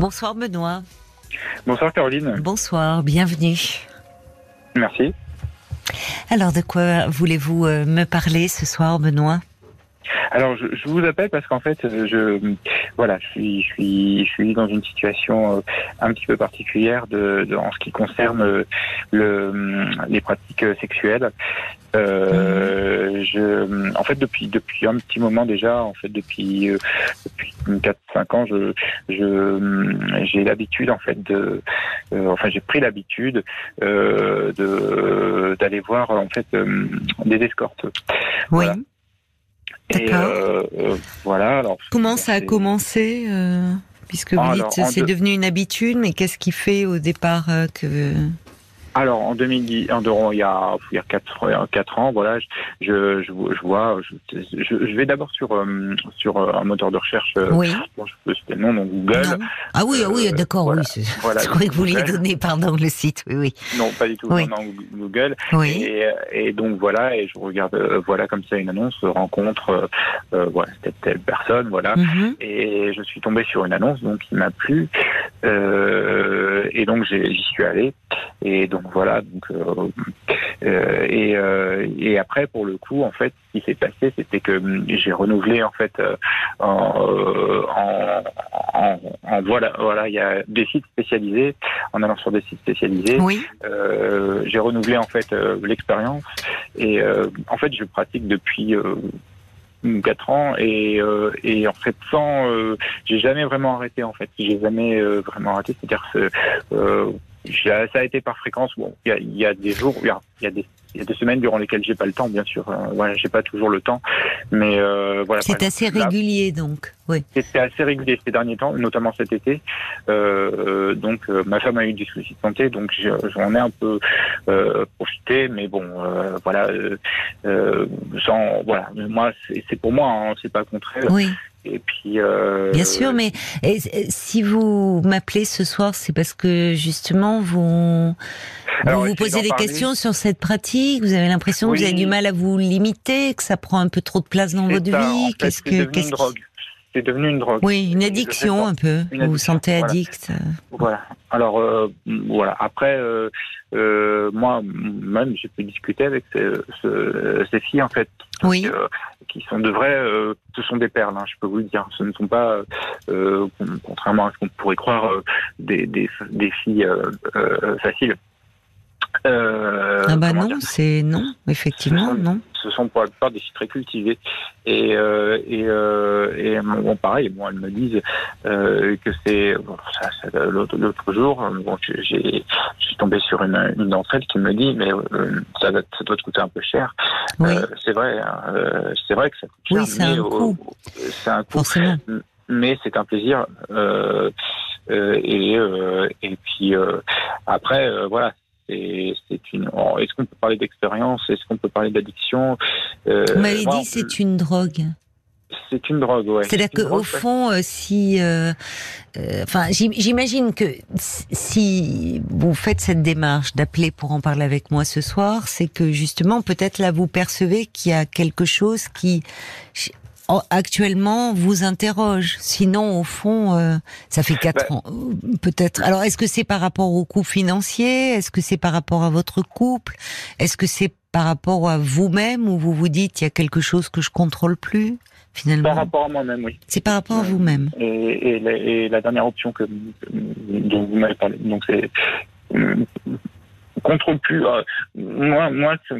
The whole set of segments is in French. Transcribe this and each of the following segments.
Bonsoir Benoît. Bonsoir Caroline. Bonsoir, bienvenue. Merci. Alors de quoi voulez-vous euh, me parler ce soir Benoît? Alors, je, je, vous appelle parce qu'en fait, je voilà, je suis, je suis, je suis dans une situation euh, un petit peu particulière de, de en ce qui concerne le, les pratiques sexuelles. Euh, je, en fait, depuis depuis un petit moment déjà, en fait, depuis euh, depuis quatre cinq ans, je je j'ai l'habitude en fait de, euh, enfin, j'ai pris l'habitude euh, de d'aller voir en fait des escortes. Oui. Voilà. Et euh, voilà. Alors, Comment ça a commencé euh, Puisque vous Alors, dites c'est devenu une habitude, mais qu'est-ce qui fait au départ euh, que Alors en 2010, en il y a il y a quatre quatre ans, voilà, je je, je, vois, je, je, je vais d'abord sur euh, sur euh, un moteur de recherche. euh, Oui. bon, je peux citer le nom, donc Google. Non. Ah oui, ah oui, Euh, d'accord, voilà. oui. Voilà, je croyais que vous vouliez donner, pardon, le site. Oui, oui. Non, pas du tout. Oui. Non, non, Google. Oui. Et, et donc voilà, et je regarde, euh, voilà comme ça une annonce, rencontre, voilà, telle telle personne, voilà. Mhm. Et je suis tombé sur une annonce donc qui m'a plu euh, et donc j'y suis allé. Et donc voilà. Donc euh, euh, et, euh, et après pour le coup en fait ce qui s'est passé c'était que hum, j'ai renouvelé en fait euh, en, euh, en, en, en- voilà voilà il y a des sites spécialisés en allant sur des sites spécialisés. Oui. euh, j'ai renouvelé en fait l'expérience. Et euh, en fait je pratique depuis quatre ans et euh, et en fait sans euh, j'ai jamais vraiment arrêté en fait. J'ai jamais euh, vraiment arrêté. C'est-à-dire euh, ça a été par fréquence. Bon il y a, y a des jours il y a des il y a des semaines durant lesquelles j'ai pas le temps bien sûr euh, voilà j'ai pas toujours le temps mais euh, voilà C'est assez exemple, là, régulier, donc. Oui. c'était assez régulier ces derniers temps, notamment cet été. Euh, donc, euh, ma femme a eu des soucis de santé, donc j'en ai un peu euh, profité, mais bon, euh, voilà, euh, euh, sans, voilà. Moi, c'est c'est pour moi, hein, c'est pas contraire. Oui, Et puis, euh, bien sûr, mais si vous m'appelez ce soir, c'est parce que justement vous Alors, vous, vous posez des parler. questions sur cette pratique. Vous avez l'impression que vous avez du mal à vous limiter, que ça prend un peu trop de place dans votre ça, vie. Qu'est-ce que qu'est-ce. C'est devenu une drogue. Oui, une addiction un peu. Vous vous sentez voilà. addict. Voilà. Alors euh, voilà. Après, euh, euh, moi même, j'ai pu discuter avec ces, ce- ces filles en fait, Oui. euh, qui sont de vrais, euh, ce sont des perles. hein, je peux vous le dire. Ce ne sont pas, euh, con- contrairement à ce qu'on pourrait croire, euh, des, des, des filles euh, euh, faciles. Euh, ah bah non, c'est non, effectivement Ce sont- non. ce sont pour la plupart des filles très cultivées. Et, euh, et, euh, et bon, pareil, bon, elles me disent euh, que c'est bon, ça, ça, l'autre, l'autre jour, bon, j'ai, tombé sur une, une d'entre elles qui me dit, mais euh, ça, va- ça doit te coûter un peu cher. Oui, Euh, c'est vrai, hein, c'est vrai que ça coûte Oui, cher. c'est mais un coût. c'est un coût, forcément. mais c'est un plaisir. Euh, euh, et, euh, et puis euh, après, voilà. C'est, c'est une. oh, Est-ce qu'on peut parler d'expérience? Est-ce qu'on peut parler d'addiction? Euh, Vous m'avez dit c'est une drogue. c'est une drogue, ouais. C'est-à-dire qu'au fond, euh, si, euh, euh, enfin, j'im- j'imagine que si vous faites cette démarche d'appeler pour en parler avec moi ce soir, c'est que justement, peut-être là, vous percevez qu'il y a quelque chose qui actuellement vous interroge. Sinon, au fond, euh, ça fait quatre Bah- ans, euh, peut-être. Alors, est-ce que c'est par rapport au coût financier? Est-ce que c'est par rapport à votre couple? Est-ce que c'est par rapport à vous-même où vous vous dites il y a quelque chose que je contrôle plus finalement? Par rapport à moi-même, oui. c'est par rapport à vous-même. Et, et la dernière option que, dont vous m'avez parlé, donc c'est euh, contrôle plus. euh, moi, moi, c'est,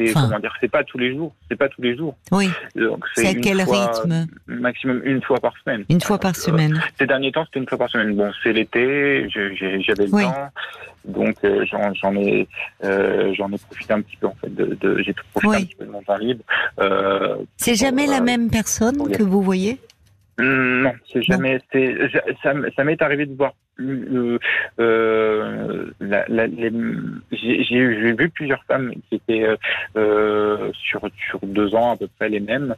enfin, comment dire, c'est pas tous les jours, c'est pas tous les jours. Oui. Donc C'est à quel fois- rythme Maximum une fois par semaine. Une fois par Euh, semaine. Ces derniers temps, c'était une fois par semaine. Bon, c'est l'été, j'avais le Oui. temps, donc euh, j'en, j'en ai, euh, j'en ai profité un petit peu en fait. De, de- j'ai profité Oui. un petit peu de mon temps libre. C'est jamais la même personne que vous voyez? Non, c'est jamais. Ça m'est arrivé de voir. Euh, euh, j'ai, j'ai vu plusieurs femmes qui étaient euh, sur sur deux ans à peu près les mêmes,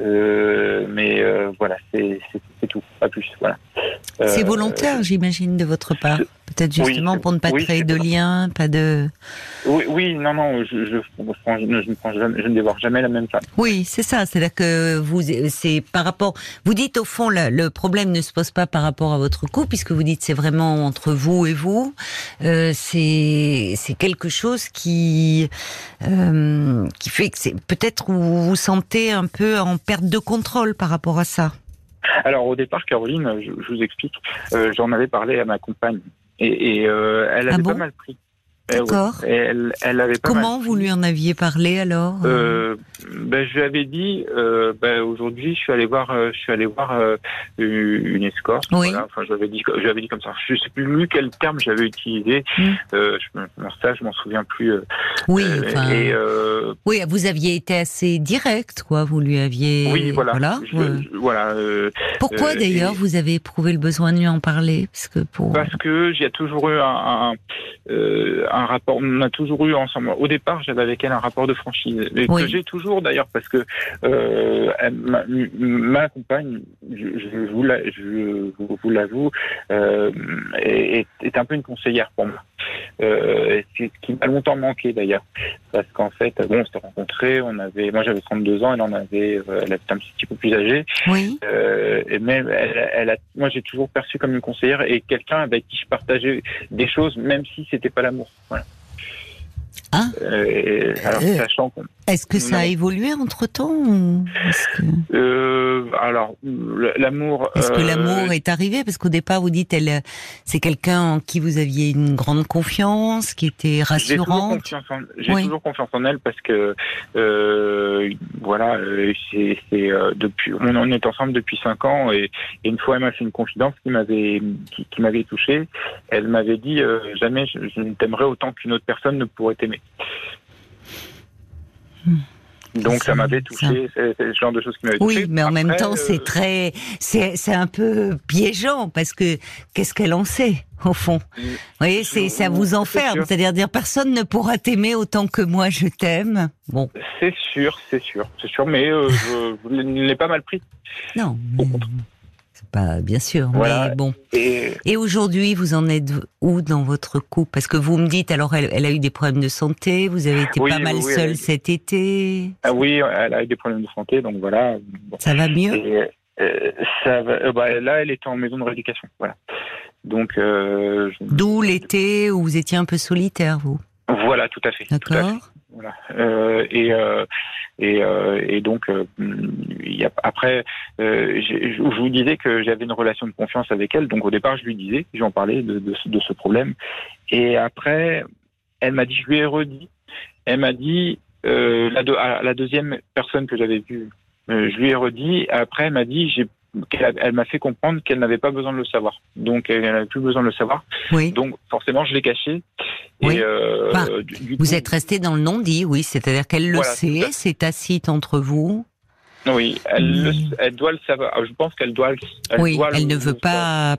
mais voilà, c'est, c'est, c'est tout, pas plus. Voilà. C'est Euh, volontaire, j'imagine, de votre part. Peut-être justement pour ne pas créer de lien, pas de. Oui, oui, non, non, je, je, je, ne prends jamais, je ne dévore jamais la même femme. Oui, c'est ça. C'est-à-dire que vous, c'est par rapport. Vous dites au fond, le, le, problème ne se pose pas par rapport à votre couple, puisque vous dites c'est vraiment entre vous et vous. Euh, c'est c'est quelque chose qui euh, qui fait que c'est peut-être vous vous sentez un peu en perte de contrôle par rapport à ça. Alors au départ, Caroline, je, je vous explique, euh, j'en avais parlé à ma compagne. Et, et euh, elle avait ah bon? pas mal pris. Eh. Elle, elle avait pas Comment vous lui en aviez parlé alors euh, ben, Je lui avais dit, euh, ben, aujourd'hui, je suis allé voir, euh, je suis allé voir euh, une escorte. Oui. Voilà. Enfin, je lui avais dit, je dit comme ça. Je sais plus quel terme j'avais utilisé. Mm. Euh, je, ça, je m'en souviens plus. Euh, oui. Enfin, et, oui, vous aviez été assez direct, quoi. Vous lui aviez. Oui, voilà. Voilà. Je, je, voilà Pourquoi d'ailleurs et... vous avez éprouvé le besoin de lui en parler? Parce que pour. Parce que j'ai toujours eu un, un, un un rapport. On a toujours eu ensemble. Au départ, j'avais avec elle un rapport de franchise, et oui. que j'ai toujours d'ailleurs parce que euh, elle, ma, ma, compagne, je, je vous la, je vous l'avoue, euh, est, est, un peu une conseillère pour moi. Euh, ce qui m'a longtemps manqué d'ailleurs, parce qu'en fait, bon, on s'était rencontrés, on avait, moi j'avais 32 ans, elle en avait, euh, elle était un petit peu plus âgée. Oui. Euh, et même, elle, elle a, moi j'ai toujours perçu comme une conseillère et quelqu'un avec qui je partageais des choses, même si c'était pas l'amour. Voilà. Ah. Euh, alors, euh, sachant Est-ce que ça a évolué entre temps que... euh, Alors, l'amour. Est-ce que l'amour est arrivé? Parce qu'au départ, vous dites, elle, c'est quelqu'un en qui vous aviez une grande confiance, qui était rassurante. J'ai toujours, en... oui. toujours confiance en elle parce que, voilà, c'est depuis, on en est ensemble depuis cinq ans et, et une fois, elle m'a fait une confidence qui m'avait qui, qui m'avait touché. Elle m'avait dit, jamais je, je ne t'aimerais autant qu'une autre personne ne pourrait t'aimer. Donc ça m'avait touché, c'est ce genre de choses qui m'avaient oui, touché. Oui, mais en Après, même temps, euh... c'est très, c'est un peu piégeant parce que qu'est-ce qu'elle en sait au fond? Vous voyez, c'est ça vous enferme, c'est-à-dire dire personne ne pourra t'aimer autant que moi je t'aime. Bon. C'est sûr, c'est sûr, c'est sûr, mais euh, je, je l'ai pas mal pris. Non. Mais... Pas, bien sûr, voilà. mais bon. Et, et aujourd'hui, vous en êtes où dans votre couple? Parce que vous me dites, alors, elle, elle, a eu des problèmes de santé, vous avez été oui, pas mal oui, seul cet été. Ah oui, elle a eu des problèmes de santé, donc voilà. Bon. Ça va mieux? Et, euh, ça va, euh, bah, Là, elle est en maison de rééducation, voilà. Donc. Euh, je... D'où l'été où vous étiez un peu solitaire, vous? Voilà, tout à fait. D'accord. Voilà. Euh, et, euh, et, euh, et, donc, après, je vous disais que j'avais une relation de confiance avec elle. Donc, au départ, je lui disais, j'en parlais de, ce problème. Et après, elle m'a dit, je lui ai redit, elle m'a dit, la, la, deuxième personne que j'avais vue, je lui ai redit. Après, elle m'a dit, j'ai elle m'a fait comprendre qu'elle n'avait pas besoin de le savoir. Donc, elle n'avait plus besoin de le savoir. Oui. Donc, forcément, je l'ai caché. Oui. Et, euh, enfin, du, du vous coup... êtes resté dans le non-dit, oui. C'est-à-dire qu'elle voilà, le sait, c'est tacite entre vous. Oui, elle, le, elle, doit le savoir. Je pense qu'elle doit, elle oui, doit elle le, ne veut pas,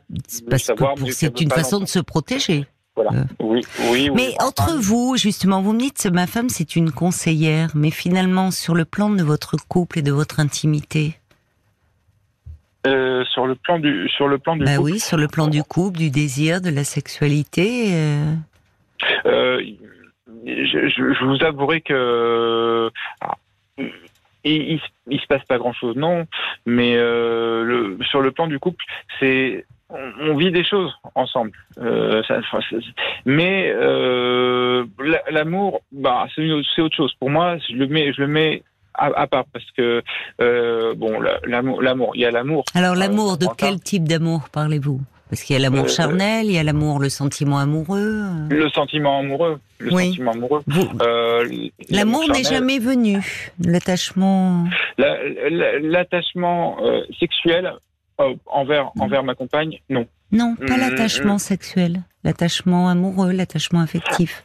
parce savoir, que c'est une façon de se protéger. Voilà. Euh. Oui, oui, mais entre vous, justement, vous me dites, ma femme, c'est une conseillère, mais finalement, sur le plan de votre couple et de votre intimité, euh, sur le plan du sur le plan du bah couple. oui sur le plan du couple du désir de la sexualité euh... Euh, je, je, je, vous avouerai que ah, il, il, se passe pas grand chose non mais le, sur le plan du couple c'est on, on, vit des choses ensemble. Ça, mais l'amour bah c'est autre chose. Pour moi je le mets je le mets à, à, part parce que euh, bon l'amour l'amour il y a l'amour. Alors l'amour euh, de quel type d'amour parlez-vous? Parce qu'il y a l'amour euh, charnel il y a l'amour le sentiment amoureux le sentiment amoureux le oui. sentiment amoureux. Euh, l'amour n'est jamais venu l'attachement. L'attachement euh, sexuel envers envers ma compagne non. Non pas mmh, l'attachement mmh. sexuel l'attachement amoureux l'attachement affectif.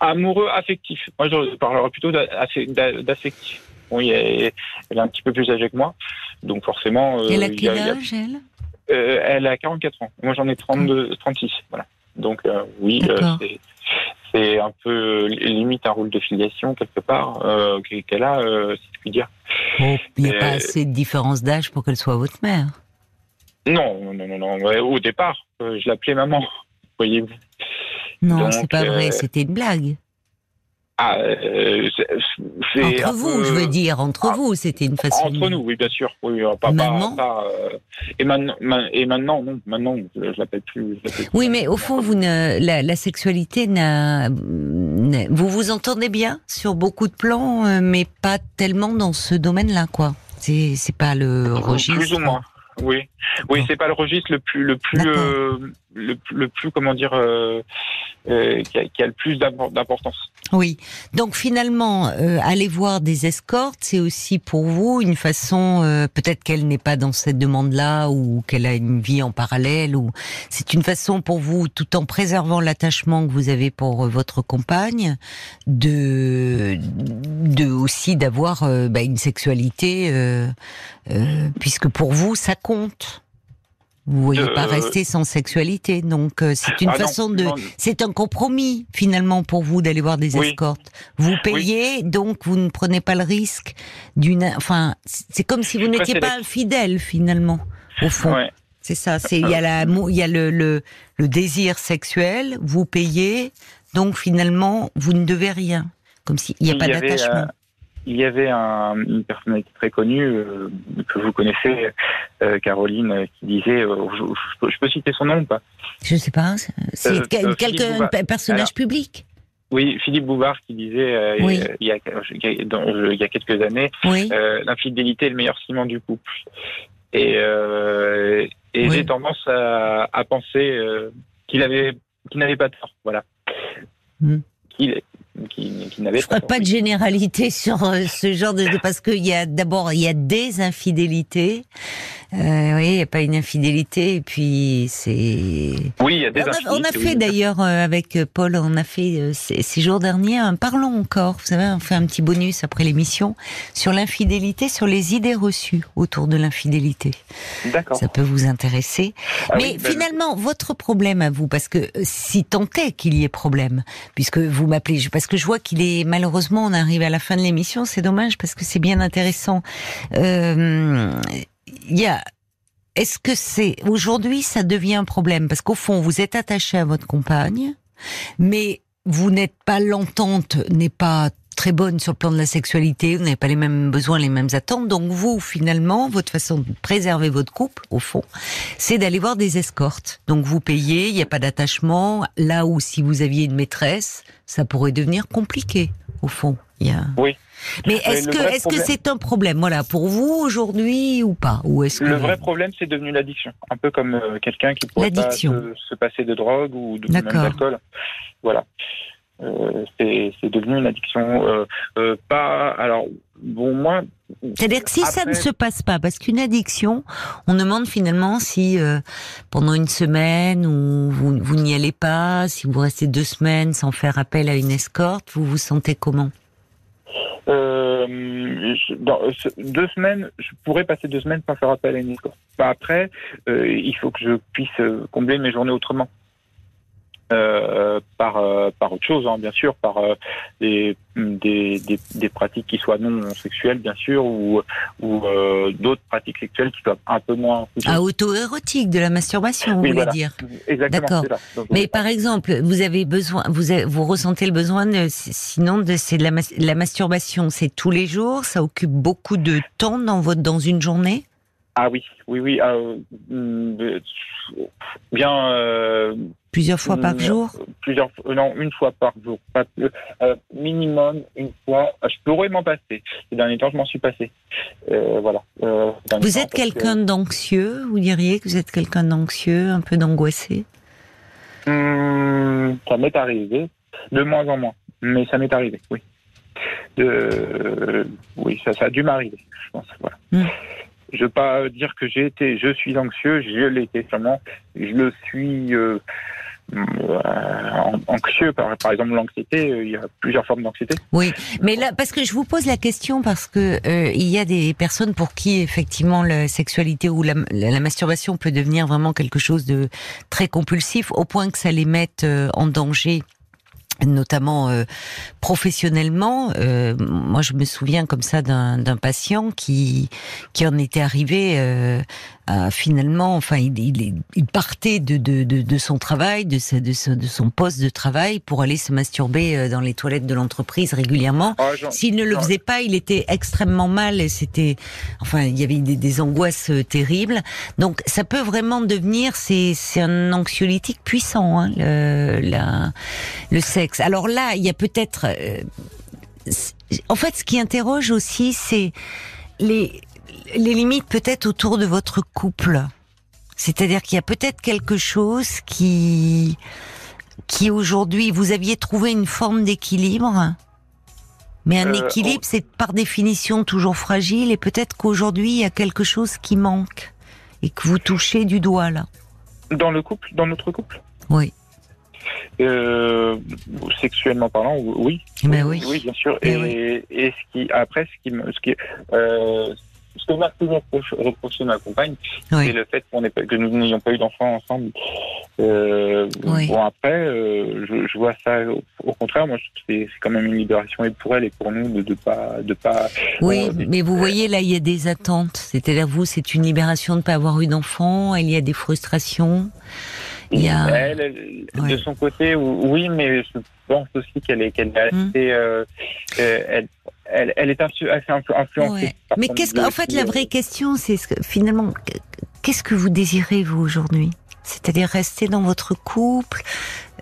Amoureux affectif. Moi je parlerai plutôt d'affectif oui, elle, elle est un petit peu plus âgée que moi, donc forcément. Euh, elle a quel âge, elle? Euh, Elle a 44 ans. Moi, j'en ai 32, 36. Voilà. Donc, euh, oui, c'est un peu limite un rôle de filiation quelque part qu'elle a, si je puis dire. Oh, il n'y a pas assez de différence d'âge pour qu'elle soit votre mère? Non, non, non, non. Ouais, au départ, je l'appelais maman. voyez-vous. Non, c'est pas vrai, c'était une blague. Ah, euh, entre vous, je veux dire, entre ah, vous, c'était une façon. Entre nous, oui, bien sûr. Oui, euh, pas, maintenant. Euh, et maintenant, et maintenant, non, maintenant, je, l'appelle plus, plus, Oui, mais au fond, vous ne, la, la sexualité n'a, vous vous entendez bien sur beaucoup de plans, mais pas tellement dans ce domaine-là, quoi. C'est, c'est pas le registre. Plus ou moins. Oui, oui, c'est pas le registre le plus, le plus, euh, le, plus, comment dire, euh, euh, qui, a, qui, a, le plus d'importance. Oui. Donc finalement, euh, aller voir des escortes, c'est aussi pour vous une façon, euh, peut-être qu'elle n'est pas dans cette demande-là ou qu'elle a une vie en parallèle, ou c'est une façon pour vous, tout en préservant l'attachement que vous avez pour votre compagne, de, de aussi d'avoir bah, une sexualité, puisque pour vous ça compte. Vous voyez pas euh, rester sans sexualité, donc euh, c'est une ah façon de, c'est un compromis finalement pour vous d'aller voir des escortes. Vous payez, donc vous ne prenez pas le risque d'une, enfin, c'est comme si vous n'étiez pas fidèle finalement au fond. C'est ça. C'est il y a la, il y a le, le, le désir sexuel. Vous payez, donc finalement vous ne devez rien, comme s'il n'y a pas d'attachement il y avait un, une personnalité très connue euh, que vous connaissez, euh, Caroline, qui disait, euh, je, peux citer son nom ou pas? Je ne sais pas. C'est quelqu'un, personnage public? Oui, Philippe Bouvard qui disait il, y a, il, y a, quelques années, l'infidélité est le meilleur ciment du couple. Et, et j'ai tendance à, à penser qu'il avait, qu'il n'avait pas tort. Voilà. Hmm. Qu'il qui, qui n'avait pas. pas de généralité sur euh, ce genre de parce qu'il y a d'abord il y a des infidélités. Euh, oui, il n'y a pas une infidélité et puis c'est. Oui, il y a des. On a, on a fait d'ailleurs euh, avec Paul, on a fait euh, ces, jours derniers un parlons encore. Vous savez, on fait un petit bonus après l'émission sur l'infidélité, sur les idées reçues autour de l'infidélité. D'accord. Ça peut vous intéresser. Ah Mais ben, finalement, votre problème à vous, parce que si tant est qu'il y ait problème, puisque vous m'appelez, je parce que je vois qu'il est malheureusement on arrive à la fin de l'émission, c'est dommage parce que c'est bien intéressant. Euh, il y a est-ce que c'est aujourd'hui ça devient un problème? Parce qu'au fond vous êtes attaché à votre compagne, mais vous n'êtes pas l'entente n'est pas très bonne sur le plan de la sexualité, vous n'avez pas les mêmes besoins, les mêmes attentes. Donc vous, finalement, votre façon de préserver votre couple, au fond, c'est d'aller voir des escortes. Donc vous payez, il n'y a pas d'attachement. Là où si vous aviez une maîtresse, ça pourrait devenir compliqué, au fond. Il y a... Oui. Mais est-ce que est-ce que c'est un problème, voilà, pour vous aujourd'hui ou pas? Ou est-ce que le vrai problème c'est devenu l'addiction, un peu comme euh, quelqu'un qui pourrait pas se, passer de drogue ou de même d'alcool. Voilà. Euh, c'est devenu une addiction. Euh, euh, pas alors bon moi. C'est-à-dire que si ça ne se passe pas, parce qu'une addiction, on demande finalement si pendant une semaine ou vous, vous n'y allez pas, si vous restez deux semaines sans faire appel à une escorte, vous vous sentez comment? Dans, deux semaines, je pourrais passer deux semaines sans faire appel à une escorte. Après, il faut que je puisse combler mes journées autrement. Euh, par euh, par autre chose, hein, bien sûr, par euh, des, des, des, des, pratiques qui soient non sexuelles, bien sûr, ou, ou d'autres pratiques sexuelles qui soient un peu moins... Ah, auto-érotique, de la masturbation, vous voulez dire Exactement. D'accord. Mais par exemple, vous avez besoin, vous, vous ressentez le besoin, de, sinon, de, c'est de la, la masturbation, c'est tous les jours, ça occupe beaucoup de temps dans, votre, dans une journée? Ah oui, oui, oui. Euh, bien. Euh, plusieurs fois par jour. Plusieurs, non, une fois par jour. Pas, euh, minimum une fois. Je pourrais m'en passer. Ces derniers temps, je m'en suis passé. voilà. vous êtes quelqu'un d'anxieux. Vous diriez que vous êtes quelqu'un d'anxieux, un peu d'angoissé? Hum, ça m'est arrivé, de moins en moins, mais ça m'est arrivé, oui. De, oui, ça, ça a dû m'arriver, je pense. Voilà. Hum je veux pas dire que j'ai été, je suis anxieux, je l'ai été je le suis euh, euh anxieux. Par, exemple, l'anxiété, euh, il y a plusieurs formes d'anxiété. Oui, mais là, parce que je vous pose la question parce que euh, il y a des personnes pour qui effectivement la sexualité ou la, la, masturbation peut devenir vraiment quelque chose de très compulsif au point que ça les mette en danger notamment euh, professionnellement. Euh, moi, je me souviens comme ça d'un patient qui qui en était arrivé euh, à finalement, enfin, il, il, il partait de, de, de, de, son travail, de, sa, de, de, son poste de travail, pour aller se masturber euh, dans les toilettes de l'entreprise régulièrement. Ah, S'il ne le faisait pas, il était extrêmement mal et c'était, enfin, il y avait des, des angoisses euh, terribles. Donc, ça peut vraiment devenir, c'est un anxiolytique puissant, hein, le, la, le sexe. Alors là, il y a peut-être, euh, en fait, ce qui interroge aussi, c'est les les limites peut-être autour de votre couple. C'est-à-dire qu'il y a peut-être quelque chose qui, qui aujourd'hui, vous aviez trouvé une forme d'équilibre. Mais un euh, équilibre, c'est par définition toujours fragile et peut-être qu'aujourd'hui, il y a quelque chose qui manque et que vous touchez du doigt là. Dans le couple, dans notre couple? Oui. Euh, sexuellement parlant, oui. Mais oui. oui. bien sûr. Et, et, ce qui, après, ce qui, ce qui, euh, ce que m'a toujours reproché ma compagne, c'est le fait qu'on que nous n'ayons pas eu d'enfants ensemble. Euh, Bon après, euh, je, je, vois ça au, contraire. Moi, c'est quand même une libération et pour elle et pour nous de, de pas de pas. Oui, euh, mais vous voyez là, il y a des attentes. C'est-à-dire vous, c'est une libération de ne pas avoir eu d'enfants. Il y a des frustrations. De son côté, oui, mais je pense aussi qu'elle est, qu'elle euh, euh, elle, elle, elle, est assez influencée. Mais qu'est-ce que, en fait, la vraie question, c'est ce que, finalement, qu'est-ce que vous désirez vous aujourd'hui? C'est-à-dire rester dans votre couple,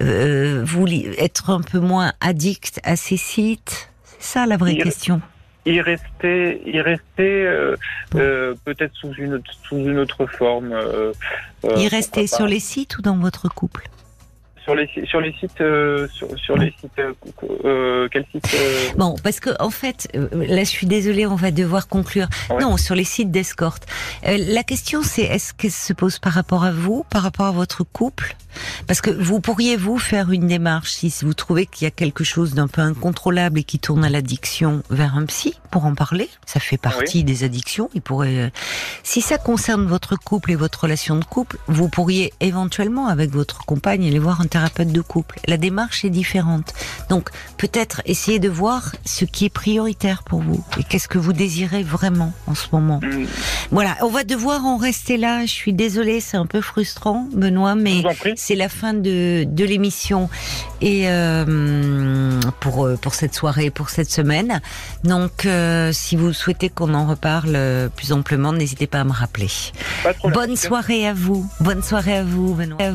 euh, vous être un peu moins addict à ces sites? C'est ça la vraie question y rester, y rester euh, euh, peut-être sous une sous une autre forme. Euh, y rester sur les sites ou dans votre couple? Sur les sur les sites euh, sur, sur les sites euh, euh quel site euh? Bon, parce que en fait, là, je suis désolée, on va devoir conclure. Non, sur les sites d'escorte. la question, c'est est-ce que se pose par rapport à vous, par rapport à votre couple? Parce que vous pourriez vous faire une démarche si vous trouvez qu'il y a quelque chose d'un peu incontrôlable et qui tourne à l'addiction vers un psy pour en parler. Ça fait partie des addictions. Il pourrait. Si ça concerne votre couple et votre relation de couple, vous pourriez éventuellement avec votre compagne aller voir un thérapeute de couple. La démarche est différente. Donc peut-être essayer de voir ce qui est prioritaire pour vous et qu'est-ce que vous désirez vraiment en ce moment. Mm. Voilà, on va devoir en rester là. Je suis désolée, c'est un peu frustrant, Benoît, mais c'est la fin de, de l'émission et euh, pour euh, pour cette soirée, pour cette semaine. Donc euh, si vous souhaitez qu'on en reparle plus amplement, n'hésitez pas à me rappeler. Bonne soirée à vous. Bonne soirée à vous, Benoît.